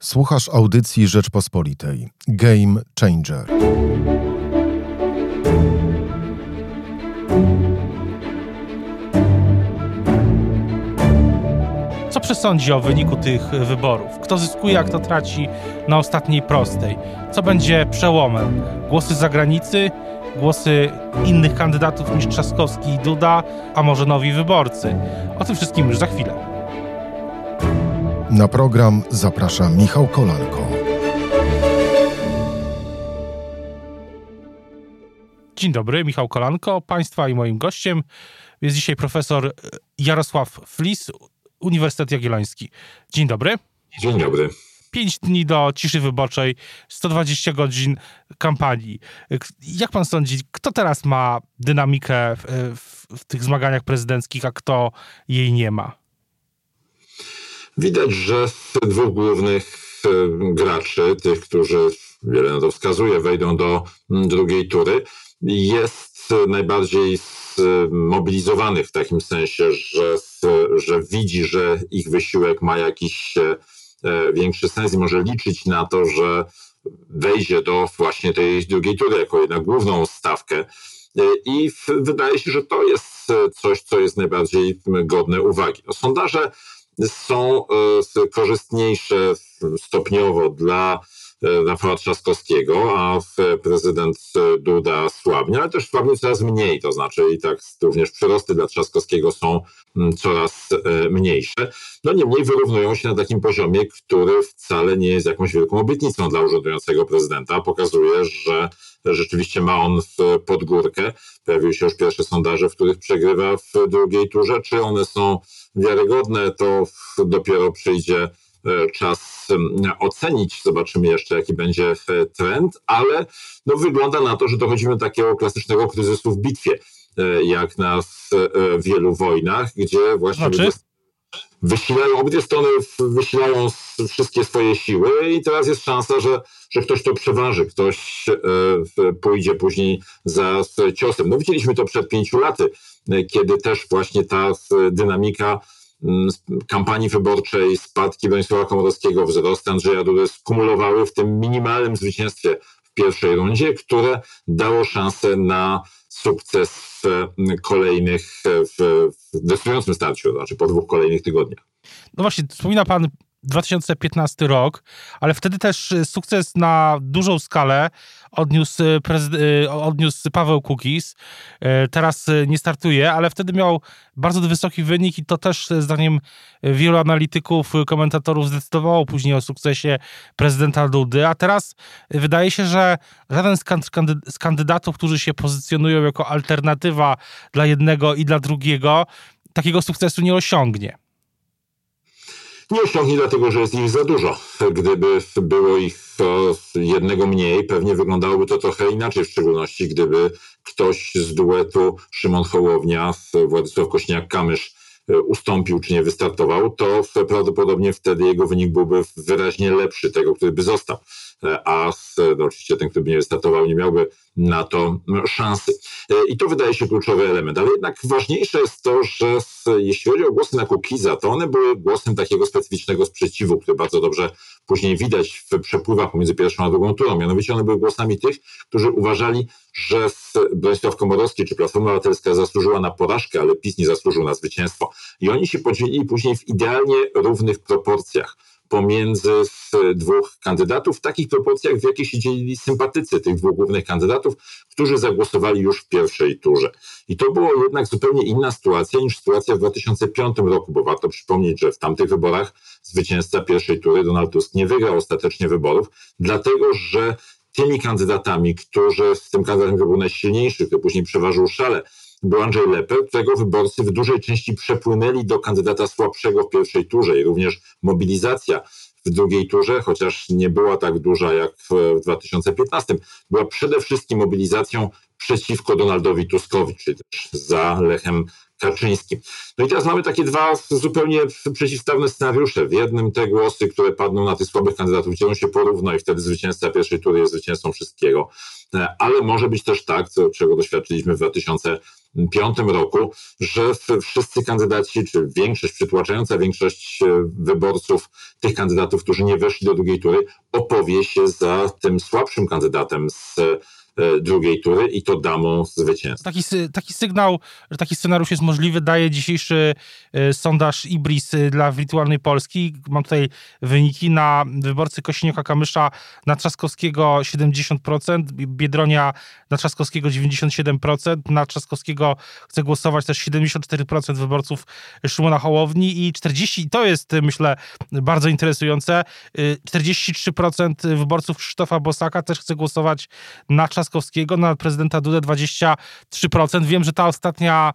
Słuchasz audycji Rzeczpospolitej. Game Changer. Co przesądzi o wyniku tych wyborów? Kto zyskuje, a kto traci na ostatniej prostej? Co będzie przełomem? Głosy zagranicy, głosy innych kandydatów niż Trzaskowski i Duda, a może nowi wyborcy? O tym wszystkim już za chwilę. Na program zaprasza Michał Kolanko. Dzień dobry, Michał Kolanko. Państwa i moim gościem jest dzisiaj profesor Jarosław Flis, Uniwersytet Jagielloński. Dzień dobry. Dzień dobry. Pięć dni do ciszy wyborczej, 120 godzin kampanii. Jak pan sądzi, kto teraz ma dynamikę w, w, w tych zmaganiach prezydenckich, a kto jej nie ma? Widać, że z dwóch głównych e, graczy, tych, którzy wiele na to wskazuje, wejdą do drugiej tury, jest najbardziej zmobilizowany w takim sensie, że, że widzi, że ich wysiłek ma jakiś e, większy sens i może liczyć na to, że wejdzie do właśnie tej drugiej tury jako jednak główną stawkę. E, I wydaje się, że to jest coś, co jest najbardziej godne uwagi. No, sondaże są e, korzystniejsze stopniowo dla Rafała Trzaskowskiego, a prezydent Duda słabnie, ale też słabnie coraz mniej, to znaczy i tak również przyrosty dla Trzaskowskiego są coraz e, mniejsze. No niemniej wyrównują się na takim poziomie, który wcale nie jest jakąś wielką obietnicą dla urzędującego prezydenta. Pokazuje, że rzeczywiście ma on w podgórkę. Pojawiły się już pierwsze sondaże, w których przegrywa w drugiej turze. Czy one są wiarygodne, to dopiero przyjdzie e, czas ocenić. Zobaczymy jeszcze, jaki będzie e, trend, ale no, wygląda na to, że dochodzimy do takiego klasycznego kryzysu w bitwie, e, jak na wielu wojnach, gdzie właśnie znaczy? wysilają, obydwie strony wysilają wszystkie swoje siły i teraz jest szansa, że, że ktoś to przeważy, ktoś pójdzie później za ciosem. No widzieliśmy to przed pięciu laty, kiedy też właśnie ta dynamika kampanii wyborczej, spadki Bronisława Komorowskiego, wzrost Andrzeja Dudy skumulowały w tym minimalnym zwycięstwie w pierwszej rundzie, które dało szansę na sukces w kolejnych, w decydującym starciu, znaczy po dwóch kolejnych tygodniach. No właśnie, wspomina pan 2015 rok, ale wtedy też y, sukces na dużą skalę odniósł, y, y, odniósł Paweł Kukis. Teraz nie startuje, ale wtedy miał bardzo wysoki wynik i to też zdaniem wielu analityków, komentatorów zdecydowało później o sukcesie prezydenta Dudy, a teraz wydaje się, że żaden z kandydatów, którzy się pozycjonują jako alternatywa dla jednego i dla drugiego, takiego sukcesu nie osiągnie. Nie osiągnie dlatego, że jest ich za dużo. Gdyby było ich jednego mniej, pewnie wyglądałoby to trochę inaczej, w szczególności gdyby ktoś z duetu Szymon Hołownia, Władysław Kośniak-Kamysz e, ustąpił czy nie wystartował, to prawdopodobnie wtedy jego wynik byłby wyraźnie lepszy tego, który by został. A no, oczywiście ten, który nie wystartował, nie miałby na to szansy. I to wydaje się kluczowy element. Ale jednak ważniejsze jest to, że jeśli chodzi o głosy na Kukiza, to one były głosem takiego specyficznego sprzeciwu, który bardzo dobrze później widać w przepływach pomiędzy pierwszą a drugą turą. Mianowicie one były głosami tych, którzy uważali, że Bronisław Komorowski czy Platforma Obywatelska zasłużyła na porażkę, ale PiS nie zasłużył na zwycięstwo. I oni się podzielili później w idealnie równych proporcjach pomiędzy dwóch kandydatów, w takich proporcjach, w jakich się dzielili sympatycy tych dwóch głównych kandydatów, którzy zagłosowali już w pierwszej turze. I to było jednak zupełnie inna sytuacja niż sytuacja w 2005 roku, bo warto przypomnieć, że w tamtych wyborach zwycięzca pierwszej tury Donald Tusk nie wygrał ostatecznie wyborów, dlatego że tymi kandydatami, którzy z tym kandydatem, który był najsilniejszy, który później przeważył szale, był Andrzej Leper, którego wyborcy w dużej części przepłynęli do kandydata słabszego w pierwszej turze i również mobilizacja w drugiej turze, chociaż nie była tak duża jak w 2015, była przede wszystkim mobilizacją przeciwko Donaldowi Tuskowi, czyli też za Lechem Kaczyńskim. No i teraz mamy takie dwa zupełnie przeciwstawne scenariusze. W jednym te głosy, które padną na tych słabych kandydatów, dzielą się porówno i wtedy zwycięzca pierwszej tury jest zwycięzcą wszystkiego. Ale może być też tak, co, czego doświadczyliśmy w 2015 2005 roku, że wszyscy kandydaci, czy większość, przytłaczająca większość wyborców tych kandydatów, którzy nie weszli do drugiej tury, opowie się za tym słabszym kandydatem z E, drugiej tury i to damą zwycięstwa. Taki, taki sygnał, że taki scenariusz jest możliwy, daje dzisiejszy e, sondaż Ibris e, dla wirtualnej Polski. Mam tutaj wyniki na wyborcy Kośniaka-Kamysza na Trzaskowskiego 70%, Biedronia na Trzaskowskiego 97%, na Trzaskowskiego chce głosować też 74% wyborców Szymona Hołowni i 40, to jest myślę bardzo interesujące, 43% wyborców Krzysztofa Bosaka też chce głosować na Trzaskowskiego Trzaskowskiego, na prezydenta Dudę 23%. Wiem, że ta ostatnia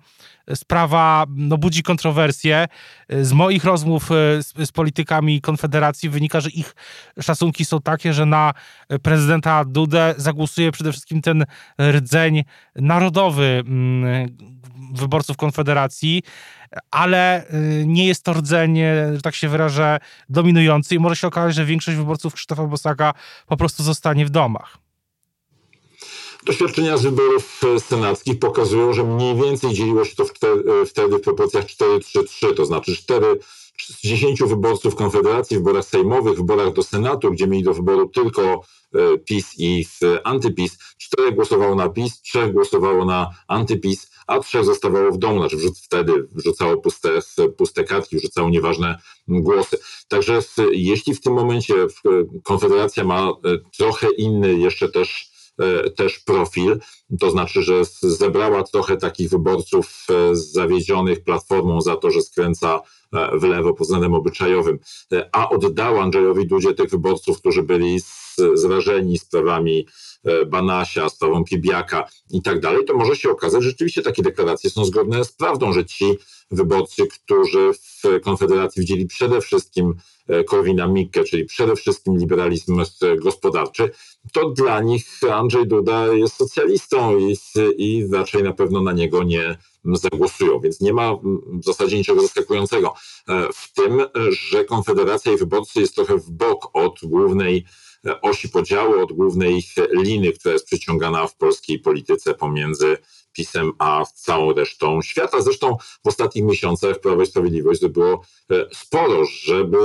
sprawa no, budzi kontrowersje. Z moich rozmów e, z, z, politykami Konfederacji wynika, że ich szacunki są takie, że na prezydenta Dudę zagłosuje przede wszystkim ten rdzeń narodowy wyborców Konfederacji, ale e, nie jest to rdzeń, że tak się wyrażę, dominujący i może się okazać, że większość wyborców Krzysztofa Bosaka po prostu zostanie w domach. Doświadczenia z wyborów e, senackich pokazują, że mniej więcej dzieliło się to e, wtedy w proporcjach 4-3-3, to znaczy 4 z 10 wyborców Konfederacji w wyborach sejmowych, w wyborach do Senatu, gdzie mieli do wyboru tylko e, PiS i antyPiS, 4 głosowało na PiS, 3 głosowało na antyPiS, a 3 zostawało w domu, znaczy wtedy wrzucało puste, puste kartki, wrzucało nieważne głosy. Także jeśli w tym momencie Konfederacja ma trochę inny jeszcze też E, też profil. To znaczy, że zebrała trochę takich wyborców e, zawiedzionych platformą za to, że skręca e, w lewo pod względem obyczajowym, a oddała Andrzejowi Dudzie tych wyborców, którzy byli zrażeni sprawami Banasia, sprawą Piebiaka i tak dalej, to może się okazać, że rzeczywiście takie deklaracje są zgodne z prawdą, że ci wyborcy, którzy w Konfederacji widzieli przede wszystkim Korwina Mikke, czyli przede wszystkim liberalizm gospodarczy, to dla nich Andrzej Duda jest socjalistą i, i raczej na pewno na niego nie zagłosują, więc nie ma w zasadzie niczego zaskakującego e, w tym, że Konfederacja i wyborcy jest trochę w bok od głównej osi podziału, od głównej liny, która jest przyciągana w polskiej polityce pomiędzy PiSem, a całą resztą świata. Zresztą w ostatnich miesiącach Prawo i Sprawiedliwość zdobyło e, sporo, żeby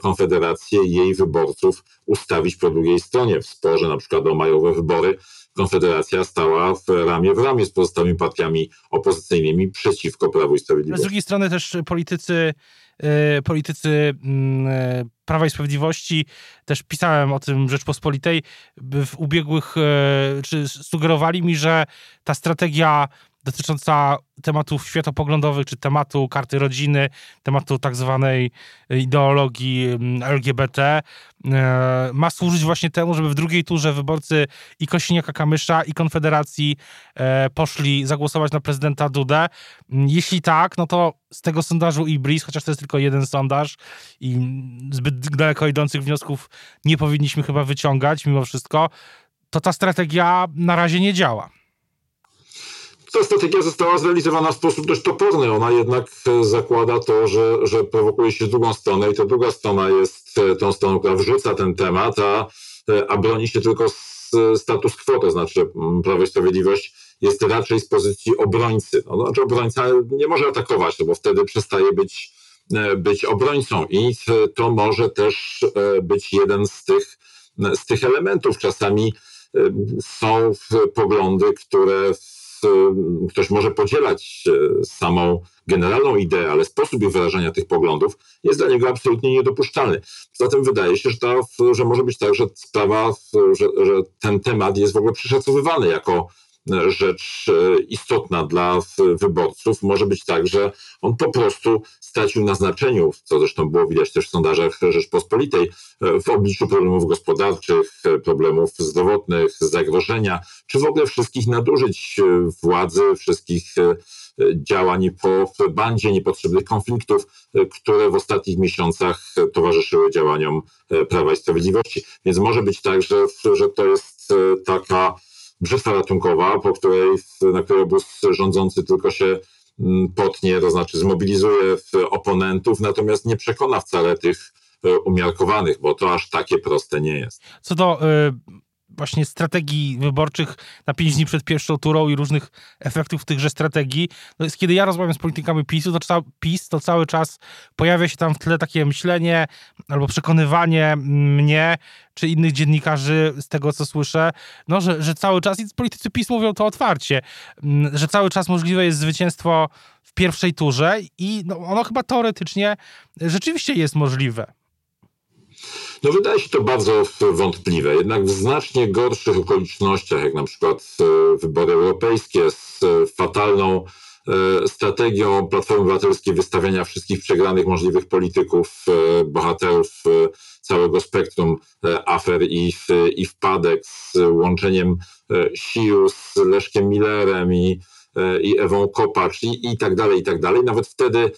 Konfederację i jej wyborców ustawić po drugiej stronie. W sporze na przykład o majowe wybory Konfederacja stała w ramię w ramię z pozostałymi partiami opozycyjnymi przeciwko Prawu i Sprawiedliwości. Z drugiej strony też politycy E, politycy mm, e, Prawa i Sprawiedliwości, też pisałem o tym Rzeczpospolitej, w ubiegłych, e, czy sugerowali mi, że ta strategia dotycząca tematów światopoglądowych, czy tematu karty rodziny, tematu tak zwanej ideologii mm, LGBT, e, ma służyć właśnie temu, żeby w drugiej turze wyborcy i Kosiniaka-Kamysza, i Konfederacji e, poszli zagłosować na prezydenta Dudę. Mm, jeśli tak, no to z tego sondażu Ibris, chociaż to jest tylko jeden sondaż i zbyt daleko idących wniosków nie powinniśmy chyba wyciągać mimo wszystko, to ta strategia na razie nie działa ta strategia została zrealizowana w sposób dość toporny. Ona jednak e, zakłada to, że, że prowokuje się drugą stronę i to druga strona jest e, tą stroną, która wrzuca ten temat, a, e, a broni się tylko status quo, to znaczy Prawo i Sprawiedliwość jest raczej z pozycji obrońcy. No, znaczy obrońca nie może atakować, no bo wtedy przestaje być, być obrońcą i to może też być jeden z tych, z tych elementów. Czasami są poglądy, które ktoś może podzielać y, samą generalną ideę, ale sposób wyrażania tych poglądów jest dla niego absolutnie niedopuszczalny. Zatem wydaje się, że, że może być tak, że sprawa, że, że ten temat jest w ogóle przeszacowywany jako rzecz e, istotna dla wyborców. Może być tak, że on po prostu stracił na znaczeniu, co zresztą było widać też w sondażach Rzeczpospolitej, e, w obliczu problemów gospodarczych, e, problemów zdrowotnych, zagrożenia, czy w ogóle wszystkich nadużyć władzy, wszystkich działań po bandzie, niepotrzebnych konfliktów, które w ostatnich miesiącach towarzyszyły działaniom Prawa i Sprawiedliwości. Więc może być tak, że, że to jest taka brzytwa ratunkowa, po której, na której obóz rządzący tylko się mm, potnie, to znaczy zmobilizuje oponentów, natomiast nie przekona wcale tych e, umiarkowanych, bo to aż takie proste nie jest. Co do y, właśnie strategii wyborczych na pięć dni przed pierwszą turą i różnych efektów tychże strategii. No jest, kiedy ja rozmawiam z politykami PiSu, to, PiS, to cały czas pojawia się tam w tle takie myślenie albo przekonywanie mnie czy innych dziennikarzy z tego, co słyszę, no, że, że cały czas, i politycy PiS mówią to otwarcie, że cały czas możliwe jest zwycięstwo w pierwszej turze i no, ono chyba teoretycznie rzeczywiście jest możliwe. No wydaje się to bardzo wątpliwe. Jednak w znacznie gorszych okolicznościach, jak na przykład e, wybory europejskie z e, fatalną e, strategią Platformy Obywatelskiej wystawiania wszystkich przegranych możliwych polityków, bohaterów całego spektrum afer i, i wpadek z łączeniem sił z Leszkiem Millerem i i Ewą Kopacz i, i tak dalej, i tak dalej. Nawet wtedy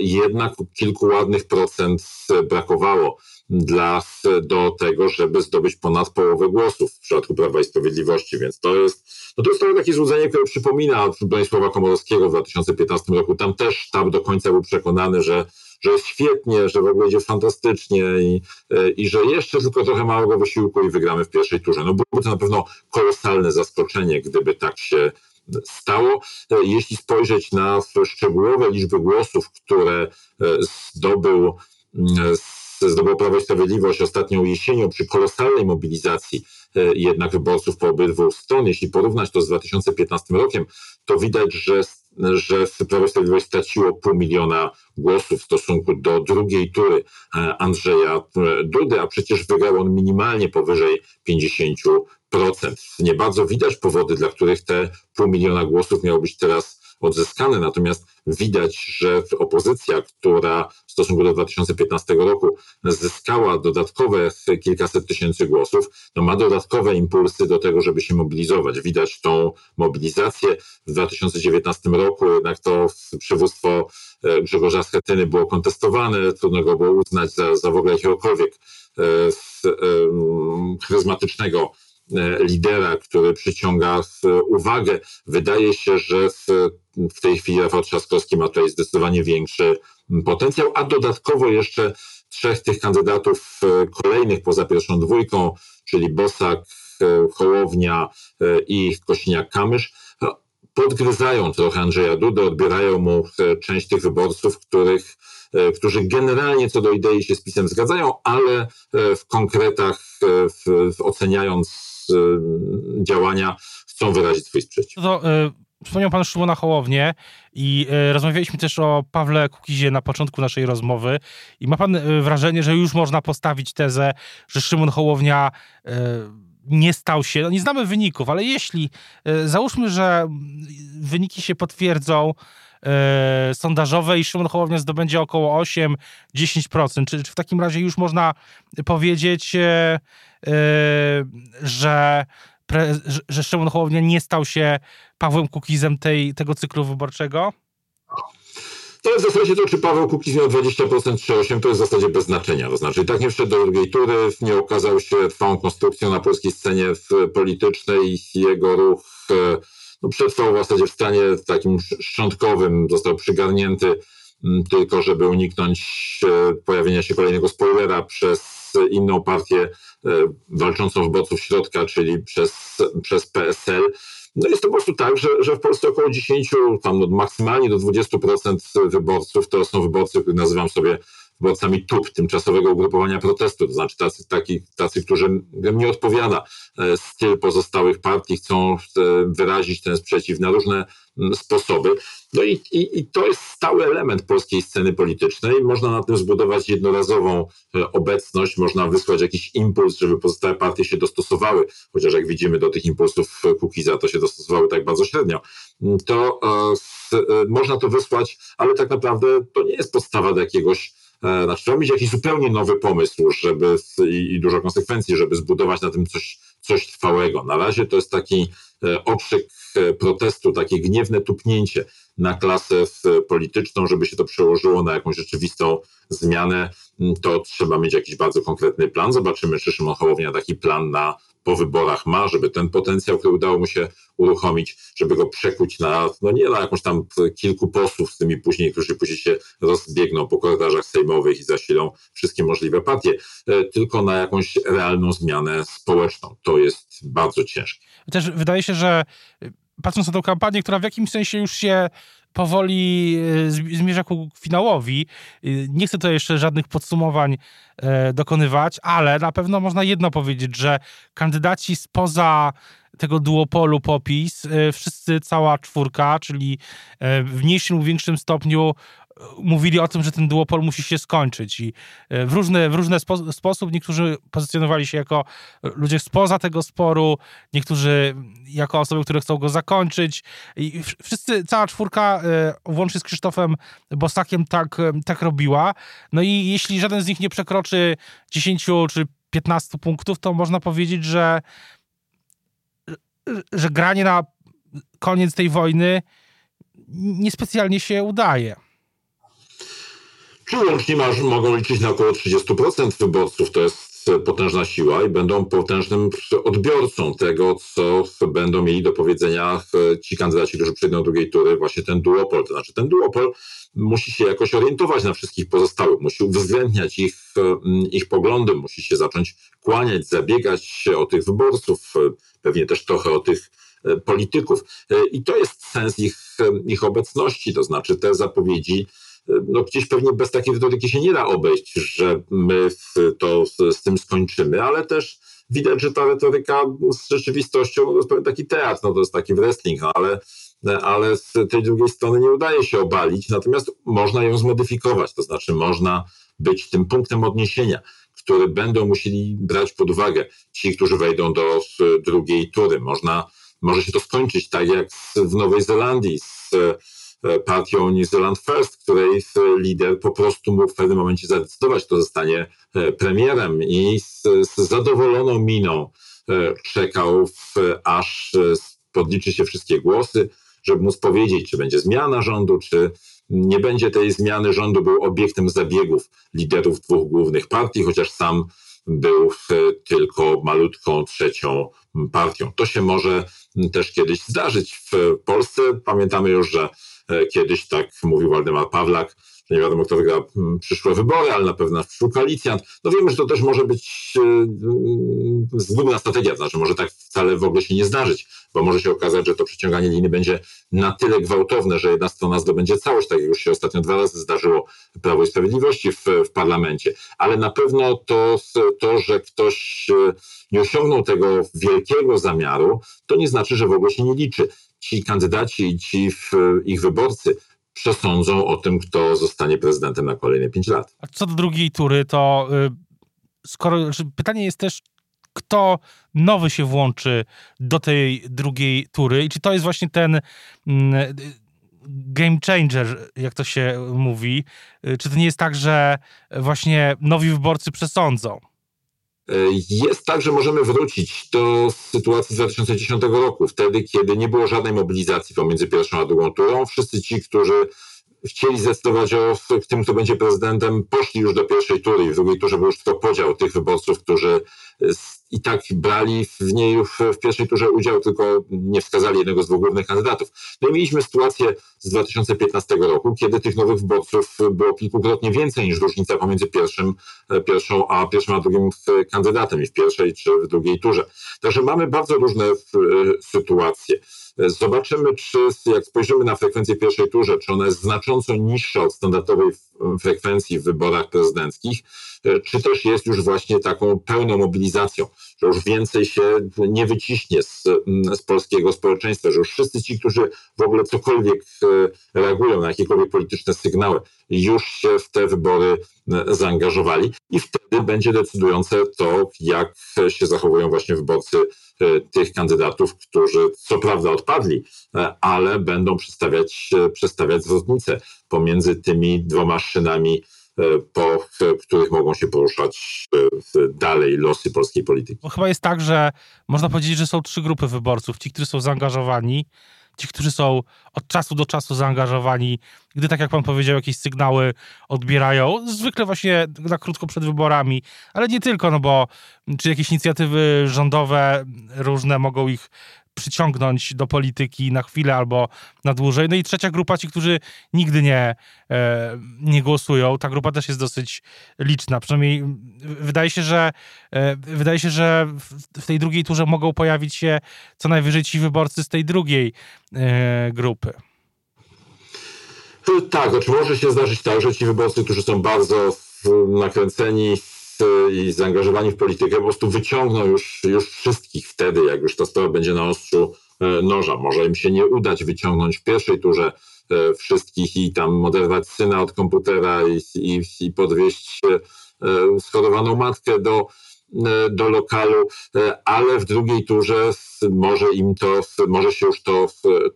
jednak kilku ładnych procent brakowało dla, do tego, żeby zdobyć ponad połowę głosów w przypadku Prawa i Sprawiedliwości. Więc to jest, no to jest trochę takie złudzenie, które przypomina Bronisława Komorowskiego w 2015 roku. Tam też sztab do końca był przekonany, że że jest świetnie, że w ogóle idzie fantastycznie i, i że jeszcze tylko trochę małego wysiłku i wygramy w pierwszej turze. No byłoby to na pewno kolosalne zaskoczenie, gdyby tak się stało. Jeśli spojrzeć na szczegółowe liczby głosów, które zdobył zdobyło Prawo i Sprawiedliwość ostatnią jesienią przy kolosalnej mobilizacji e, jednak wyborców po obydwu stron. Jeśli porównać to z 2015 rokiem, to widać, że, że Prawo i Sprawiedliwość straciło pół miliona głosów w stosunku do drugiej tury e, Andrzeja e, Dudy, a przecież wygrał on minimalnie powyżej 50%. Nie bardzo widać powody, dla których te pół miliona głosów miało być teraz odzyskane, natomiast widać, że opozycja, która w stosunku do 2015 roku zyskała dodatkowe kilkaset tysięcy głosów, no ma dodatkowe impulsy do tego, żeby się mobilizować. Widać tą mobilizację. W 2019 roku jednak to przywództwo e, Grzegorza Schetyny było kontestowane, trudno go było uznać za, za w ogóle jakiegokolwiek e, charyzmatycznego lidera, który przyciąga uwagę. Wydaje się, że w, w tej chwili Rafał Trzaskowski ma tutaj zdecydowanie większy potencjał, a dodatkowo jeszcze trzech tych kandydatów e, kolejnych poza pierwszą dwójką, czyli Bosak, e, Hołownia i Kosiniak-Kamysz, podgryzają trochę Andrzeja Dudę, odbierają mu część tych wyborców, których, którzy generalnie co do idei się z pisem zgadzają, ale w konkretach w, w oceniając działania chcą wyrazić swój sprzeciw. To, y Wspomniał pan Szymona Hołownię i y, rozmawialiśmy też o Pawle Kukizie na początku naszej rozmowy i ma pan y, wrażenie, że już można postawić tezę, że Szymon Hołownia y, nie stał się, no nie znamy wyników, ale jeśli y, załóżmy, że wyniki się potwierdzą y, sondażowe i Szymon Hołownia zdobędzie około 8-10%, czy, czy w takim razie już można powiedzieć Yy, że, pre, że Szymon Hołownia nie stał się Pawłem Kukizem tej, tego cyklu wyborczego? To jest w zasadzie to, czy Paweł Kukiz miał 20% czy 8%, to jest w zasadzie bez znaczenia. To znaczy, tak nie wszedł do drugiej tury, nie okazał się trwałą konstrukcją na polskiej scenie politycznej. Jego ruch e, no, przetrwał w zasadzie w stanie takim szczątkowym, został przygarnięty tylko, żeby uniknąć e, pojawienia się kolejnego spoilera przez inną partię e, walczącą wyborców środka, czyli przez, przez PSL. No jest to po prostu tak, że, że w Polsce około 10, tam maksymalnie do 20% wyborców to są wyborcy, których nazywam sobie wyborcami TUP, tymczasowego ugrupowania protestu, to znaczy tacy, taki, tacy którzy nie odpowiada e, styl pozostałych partii, chcą e, wyrazić ten sprzeciw na różne sposoby. No i, i, i, to jest stały element polskiej sceny politycznej. Można na tym zbudować jednorazową e, obecność, można wysłać jakiś impuls, żeby pozostałe partie się dostosowały, chociaż jak widzimy do tych impulsów Kukiza to się dostosowały tak bardzo średnio. To e, można to wysłać, ale tak naprawdę to nie jest podstawa do jakiegoś znaczy, trzeba mieć jakiś zupełnie nowy pomysł, żeby i, i dużo konsekwencji, żeby zbudować na tym coś, coś trwałego. Na razie to jest taki okrzyk protestu, takie gniewne tupnięcie na klasę polityczną, żeby się to przełożyło na jakąś rzeczywistą zmianę, to trzeba mieć jakiś bardzo konkretny plan. Zobaczymy, czy Szymon Hołownia taki plan na po wyborach ma, żeby ten potencjał, który udało mu się uruchomić, żeby go przekuć na, no nie na jakąś tam kilku posłów z tymi później, którzy później się rozbiegną po korytarzach sejmowych i zasilą wszystkie możliwe partie, e, tylko na jakąś realną zmianę społeczną. To jest bardzo ciężkie. Też wydaje się, że patrząc na tę kampanię, która w jakimś sensie już się powoli e, zmierza ku finałowi. E, nie chcę tutaj jeszcze żadnych podsumowań e, dokonywać, ale na pewno można jedno powiedzieć, że kandydaci spoza tego duopolu popis, wszyscy, cała czwórka, czyli w mniejszym lub większym stopniu mówili o tym, że ten duopol musi się skończyć i e, w różny, w różny spo, sposób niektórzy pozycjonowali się jako ludzie spoza tego sporu, niektórzy jako osoby, które chcą go zakończyć i wszyscy, cała czwórka, e, włącznie z Krzysztofem Bosakiem tak, e, tak robiła. No i jeśli żaden z nich nie przekroczy 10 czy 15 punktów, to można powiedzieć, że że granie na koniec tej wojny niespecjalnie się udaje. Czy łącznie masz, mogą liczyć na około 30% wyborców, to jest potężna siła i będą potężnym odbiorcą tego, co będą mieli do powiedzenia ci kandydaci, którzy przejdą do drugiej tury, właśnie ten duopol. To znaczy ten duopol musi się jakoś orientować na wszystkich pozostałych, musi uwzględniać ich, ich poglądy, musi się zacząć kłaniać, zabiegać o tych wyborców, pewnie też trochę o tych polityków. I to jest sens ich, ich obecności, to znaczy te zapowiedzi no gdzieś pewnie bez takiej retoryki się nie da obejść, że my to z tym skończymy, ale też widać, że ta retoryka z rzeczywistością to jest pewien taki teatr, no to jest taki wrestling, no ale, ale z tej drugiej strony nie udaje się obalić, natomiast można ją zmodyfikować, to znaczy można być tym punktem odniesienia, który będą musieli brać pod uwagę ci, którzy wejdą do drugiej tury. Można, może się to skończyć tak jak w Nowej Zelandii z partią New Zealand First, której lider po prostu mógł w pewnym momencie zadecydować, kto zostanie e, premierem i z, z zadowoloną miną e, czekał, w, aż podliczy się wszystkie głosy, żeby móc powiedzieć, czy będzie zmiana rządu, czy nie będzie tej zmiany rządu, był obiektem zabiegów liderów dwóch głównych partii, chociaż sam był tylko malutką trzecią partią. To się może też kiedyś zdarzyć w Polsce. Pamiętamy już, że E, kiedyś tak mówił Waldemar Pawlak, że nie wiadomo, kto wygra mm, przyszłe wybory, ale na pewno przyszły koalicjant. No wiemy, że to też może być e, mm, zgubna strategia, to znaczy może tak wcale w ogóle się nie zdarzyć, bo może się okazać, że to przeciąganie liny będzie na tyle gwałtowne, że jedna strona zdobędzie całość, tak jak już się ostatnio dwa razy zdarzyło Prawo i Sprawiedliwości w, w parlamencie. Ale na pewno to, to, że ktoś e, nie osiągnął tego wielkiego zamiaru, to nie znaczy, że w ogóle się nie liczy ci kandydaci i ci ich wyborcy przesądzą o tym, kto zostanie prezydentem na kolejne pięć lat. A co do drugiej tury, to y, skoro znaczy pytanie jest też, kto nowy się włączy do tej drugiej tury i czy to jest właśnie ten mm, game changer, jak to się mówi, y, czy to nie jest tak, że właśnie nowi wyborcy przesądzą? Jest tak, że możemy wrócić do sytuacji z 2010 roku, wtedy, kiedy nie było żadnej mobilizacji pomiędzy pierwszą a drugą turą. Wszyscy ci, którzy chcieli zdecydować o tym, kto będzie prezydentem, poszli już do pierwszej tury i w drugiej turze był już tylko podział tych wyborców, którzy i tak brali w niej w, w pierwszej turze udział, tylko nie wskazali jednego z dwóch głównych kandydatów. No i mieliśmy sytuację z 2015 roku, kiedy tych nowych wyborców było kilkukrotnie więcej niż różnica pomiędzy pierwszym, pierwszą, a pierwszym a drugim kandydatem i w pierwszej czy w drugiej turze. Także mamy bardzo różne sytuacje. Zobaczymy, czy jak spojrzymy na frekwencję pierwszej turze, czy ona jest znacząco niższa od standardowej frekwencji w wyborach prezydenckich, e, czy też jest już właśnie taką pełną mobilizacją, że już więcej się nie wyciśnie z, z polskiego społeczeństwa, że już wszyscy ci, którzy w ogóle cokolwiek e, reagują na jakiekolwiek polityczne sygnały, już się w te wybory e, zaangażowali i wtedy będzie decydujące to, jak się zachowują właśnie wyborcy tych kandydatów, którzy co prawda odpadli, ale będą przedstawiać, przedstawiać zwrotnicę pomiędzy tymi dwoma szynami po których mogą się poruszać dalej losy polskiej polityki. Bo chyba jest tak, że można powiedzieć, że są trzy grupy wyborców. Ci, którzy są zaangażowani, ci, którzy są od czasu do czasu zaangażowani, gdy, tak jak pan powiedział, jakieś sygnały odbierają, zwykle właśnie na krótko przed wyborami, ale nie tylko, no bo czy jakieś inicjatywy rządowe różne mogą ich przyciągnąć do polityki na chwilę albo na dłużej. No i trzecia grupa, ci, którzy nigdy nie, e, nie głosują. Ta grupa też jest dosyć liczna. Przynajmniej wydaje się, że e, wydaje się, że w, w tej drugiej turze mogą pojawić się co najwyżej ci wyborcy z tej drugiej e, grupy. Tak, znaczy może się zdarzyć tak, że ci wyborcy, którzy są bardzo nakręceni i zaangażowani w politykę po prostu wyciągną już, już wszystkich wtedy, jak już ta sprawa będzie na ostrzu e, noża. Może im się nie udać wyciągnąć w pierwszej turze e, wszystkich i tam oderwać syna od komputera i, i, i podwieźć e, schorowaną matkę do, do lokalu, ale w drugiej turze może im to, może się już to,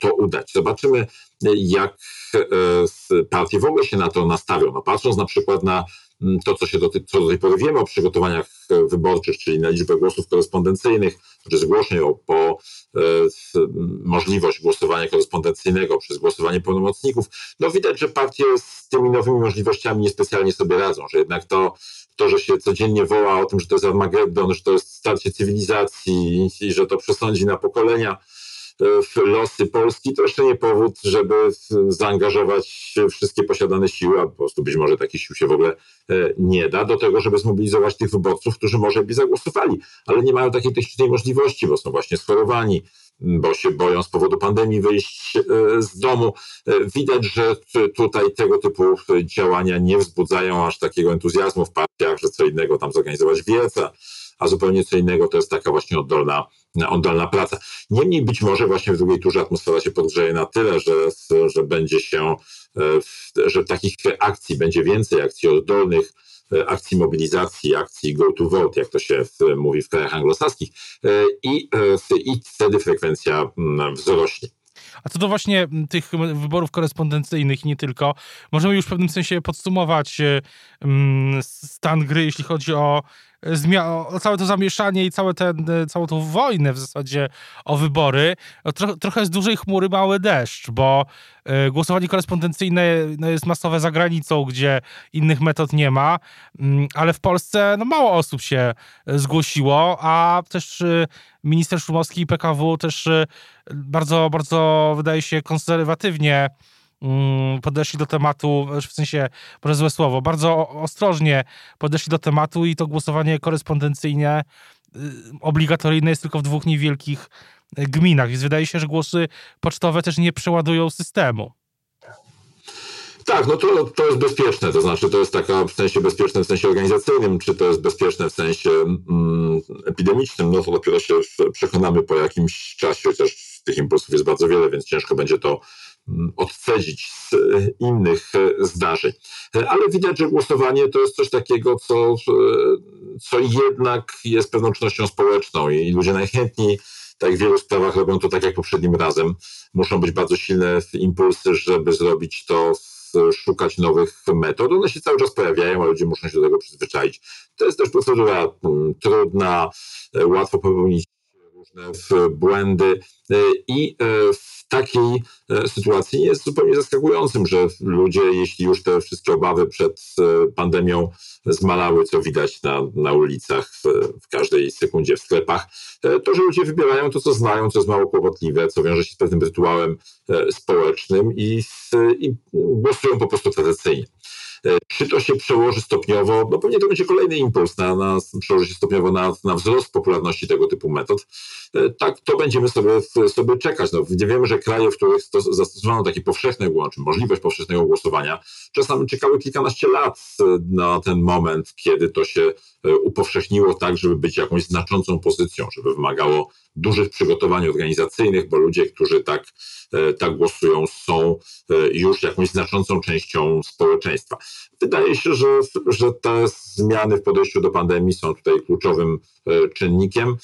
to udać. Zobaczymy, jak partie w ogóle się na to nastawią. No, patrząc na przykład na to, co się do, co do tej pory wiemy o przygotowaniach e, wyborczych, czyli na liczbę głosów korespondencyjnych, czy zgłoszeń o po e, możliwość głosowania korespondencyjnego przez głosowanie pełnomocników, no widać, że partie z tymi nowymi możliwościami niespecjalnie sobie radzą, że jednak to, to, że się codziennie woła o tym, że to jest Armagedon, że to jest starcie cywilizacji i że to przesądzi na pokolenia, w losy Polski, to jeszcze nie powód, żeby zaangażować wszystkie posiadane siły, a po prostu być może takich sił się w ogóle e, nie da, do tego, żeby zmobilizować tych wyborców, którzy może by zagłosowali, ale nie mają takiej technicznej możliwości, bo są właśnie schorowani, bo się boją z powodu pandemii wyjść e, z domu. E, widać, że tutaj tego typu działania nie wzbudzają aż takiego entuzjazmu w partiach, że co innego tam zorganizować wieca, a zupełnie co innego to jest taka właśnie oddolna, oddolna praca. Niemniej być może właśnie w drugiej turze atmosfera się podgrzeje na tyle, że, że będzie się, e, że takich akcji będzie więcej, akcji oddolnych, e, akcji mobilizacji, akcji go to vote, jak to się mówi w krajach anglosaskich e, i, i wtedy frekwencja wzrośnie. A co do właśnie tych wyborów korespondencyjnych i nie tylko, możemy już w pewnym sensie podsumować stan gry, jeśli chodzi o całe to zamieszanie i całe ten, e, całą tą wojnę w zasadzie o wybory, tro, trochę z dużej chmury mały deszcz, bo y, głosowanie korespondencyjne no, jest masowe za granicą, gdzie innych metod nie ma, y, ale w Polsce no, mało osób się zgłosiło, a też minister Szumowski i PKW też bardzo, bardzo wydaje się konserwatywnie Mm, podeszli do tematu, w sensie, może złe słowo, bardzo ostrożnie podeszli do tematu i to głosowanie korespondencyjne y, obligatoryjne jest tylko w dwóch niewielkich y, gminach, więc wydaje się, że głosy pocztowe też nie przeładują systemu. Tak, no to, to jest bezpieczne, to znaczy to jest taka w sensie bezpieczne w sensie organizacyjnym, czy to jest bezpieczne w sensie mm, epidemicznym, no to dopiero się przekonamy po jakimś czasie, chociaż tych impulsów jest bardzo wiele, więc ciężko będzie to odcedzić z innych zdarzeń. Ale widać, że głosowanie to jest coś takiego, co, co jednak jest pewną czynnością społeczną i ludzie najchętniej tak w wielu sprawach robią to tak jak poprzednim razem. Muszą być bardzo silne impulsy, żeby zrobić to, szukać nowych metod. One się cały czas pojawiają, a ludzie muszą się do tego przyzwyczaić. To jest też procedura mm, trudna, łatwo popełnić różne błędy i w takiej e, sytuacji jest zupełnie zaskakującym, że ludzie, jeśli już te wszystkie obawy przed pandemią zmalały, co widać na, na ulicach w, każdej sekundzie w sklepach, to, że ludzie wybierają to, co znają, co jest mało kłopotliwe, co wiąże się z pewnym rytuałem społecznym i, i głosują po prostu tradycyjnie. E, czy to się przełoży stopniowo? No pewnie to będzie kolejny impuls, na, na, przełoży się stopniowo na, na wzrost popularności tego typu metod. E, tak, to będziemy sobie, sobie czekać. No, wiemy, że kraje, w których zastosowano takie powszechne, czy możliwość powszechnego głosowania, czasami czekały kilkanaście lat e, na ten moment, kiedy to się upowszechniło tak, żeby być jakąś znaczącą pozycją, żeby wymagało dużych przygotowań organizacyjnych, bo ludzie, którzy tak, e, tak głosują, są e, już jakąś znaczącą częścią społeczeństwa. Wydaje się, że, że te zmiany w podejściu do pandemii są tutaj kluczowym e, czynnikiem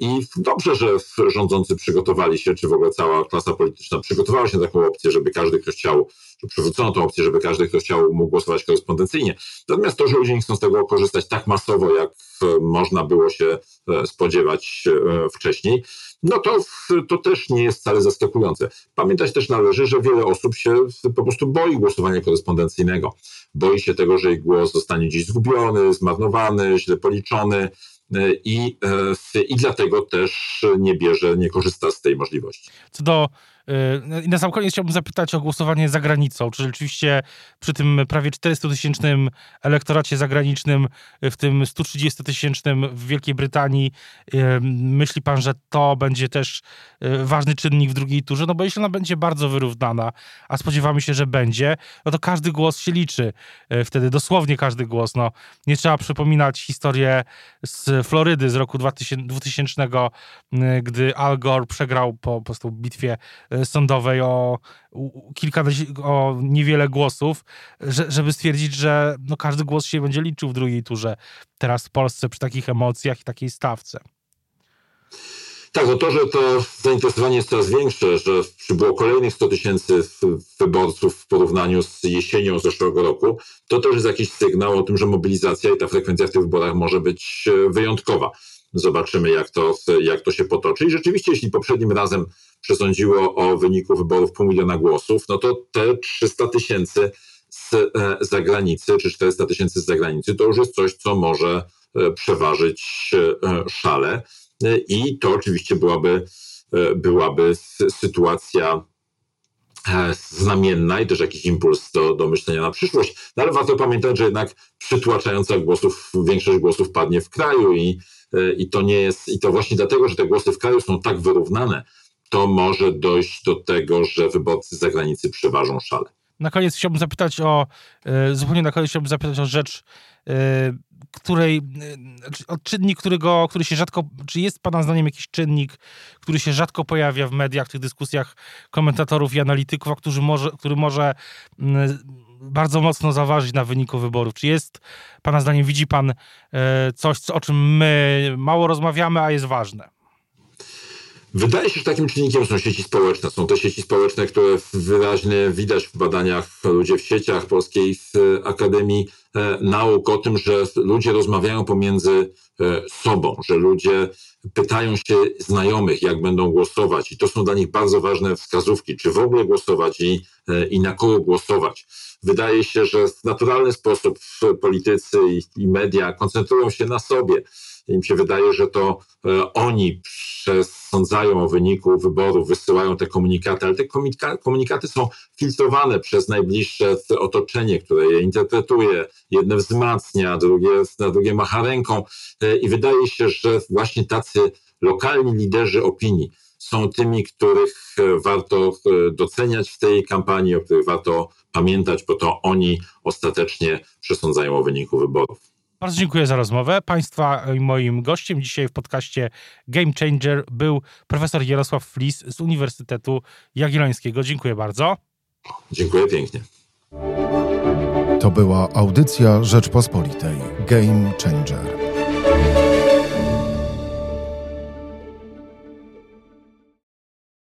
i dobrze, że rządzący przygotowali się, czy w ogóle cała klasa polityczna przygotowała się na taką opcję, żeby każdy, kto chciał, przywrócono tą opcję, żeby każdy, kto chciał, mógł głosować korespondencyjnie. Natomiast to, że ludzie nie chcą z tego korzystać tak masowo, jak można było się spodziewać wcześniej, no to, to też nie jest wcale zaskakujące. Pamiętać też należy, że wiele osób się po prostu boi głosowania korespondencyjnego. Boi się tego, że ich głos zostanie gdzieś zgubiony, zmarnowany, źle policzony i, i dlatego też nie bierze, nie korzysta z tej możliwości. Co do i na sam koniec chciałbym zapytać o głosowanie za granicą. Czy rzeczywiście przy tym prawie 400-tysięcznym elektoracie zagranicznym, w tym 130-tysięcznym w Wielkiej Brytanii, myśli pan, że to będzie też ważny czynnik w drugiej turze? No bo jeśli ona będzie bardzo wyrównana, a spodziewamy się, że będzie, no to każdy głos się liczy. Wtedy dosłownie każdy głos. No, nie trzeba przypominać historię z Florydy z roku 2000, gdy Al Gore przegrał po, po prostu bitwie sądowej o kilka, o niewiele głosów, że, żeby stwierdzić, że no każdy głos się będzie liczył w drugiej turze teraz w Polsce przy takich emocjach i takiej stawce. Tak, no to, że to zainteresowanie jest coraz większe, że przybyło kolejnych 100 tysięcy wyborców w porównaniu z jesienią zeszłego roku, to też jest jakiś sygnał o tym, że mobilizacja i ta frekwencja w tych wyborach może być e, wyjątkowa. Zobaczymy, jak to, jak to się potoczy. I rzeczywiście, jeśli poprzednim razem przesądziło o wyniku wyborów pół miliona głosów, no to te 300 tysięcy z e, zagranicy, czy 400 tysięcy z zagranicy, to już jest coś, co może e, przeważyć e, szale. I to oczywiście byłaby, byłaby sytuacja znamienna i też jakiś impuls do, do myślenia na przyszłość. No ale warto pamiętać, że jednak przytłaczająca głosów, większość głosów padnie w kraju i, i to nie jest, i to właśnie dlatego, że te głosy w kraju są tak wyrównane, to może dojść do tego, że wyborcy z zagranicy przeważą szale. Na koniec chciałbym zapytać o, e, zupełnie na koniec chciałbym zapytać o rzecz, e, której, o czynnik, którego, który się rzadko, czy jest Pana zdaniem jakiś czynnik, który się rzadko pojawia w mediach, w tych dyskusjach komentatorów i analityków, a który może, który może bardzo mocno zaważyć na wyniku wyborów? Czy jest, Pana zdaniem, widzi Pan coś, o czym my mało rozmawiamy, a jest ważne? Wydaje się, że takim czynnikiem są sieci społeczne. Są te sieci społeczne, które wyraźnie widać w badaniach ludzie w sieciach Polskiej Akademii e, Nauk o tym, że ludzie rozmawiają pomiędzy e, sobą, że ludzie pytają się znajomych, jak będą głosować i to są dla nich bardzo ważne wskazówki, czy w ogóle głosować i, e, i na kogo głosować. Wydaje się, że w naturalny sposób politycy i, media koncentrują się na sobie im się wydaje, że to e, oni przesądzają o wyniku wyborów, wysyłają te komunikaty, ale te komunikaty są filtrowane przez najbliższe otoczenie, które je interpretuje. Jedne wzmacnia, drugie, na drugie macha ręką e, i wydaje się, że właśnie tacy lokalni liderzy opinii są tymi, których e, warto doceniać w tej kampanii, o których warto pamiętać, bo to oni ostatecznie przesądzają o wyniku wyborów. Bardzo dziękuję za rozmowę. Państwa i moim gościem dzisiaj w podcaście Game Changer był profesor Jarosław Flis z Uniwersytetu Jagiellońskiego. Dziękuję bardzo. Dziękuję pięknie. To była audycja Rzeczpospolitej Game Changer.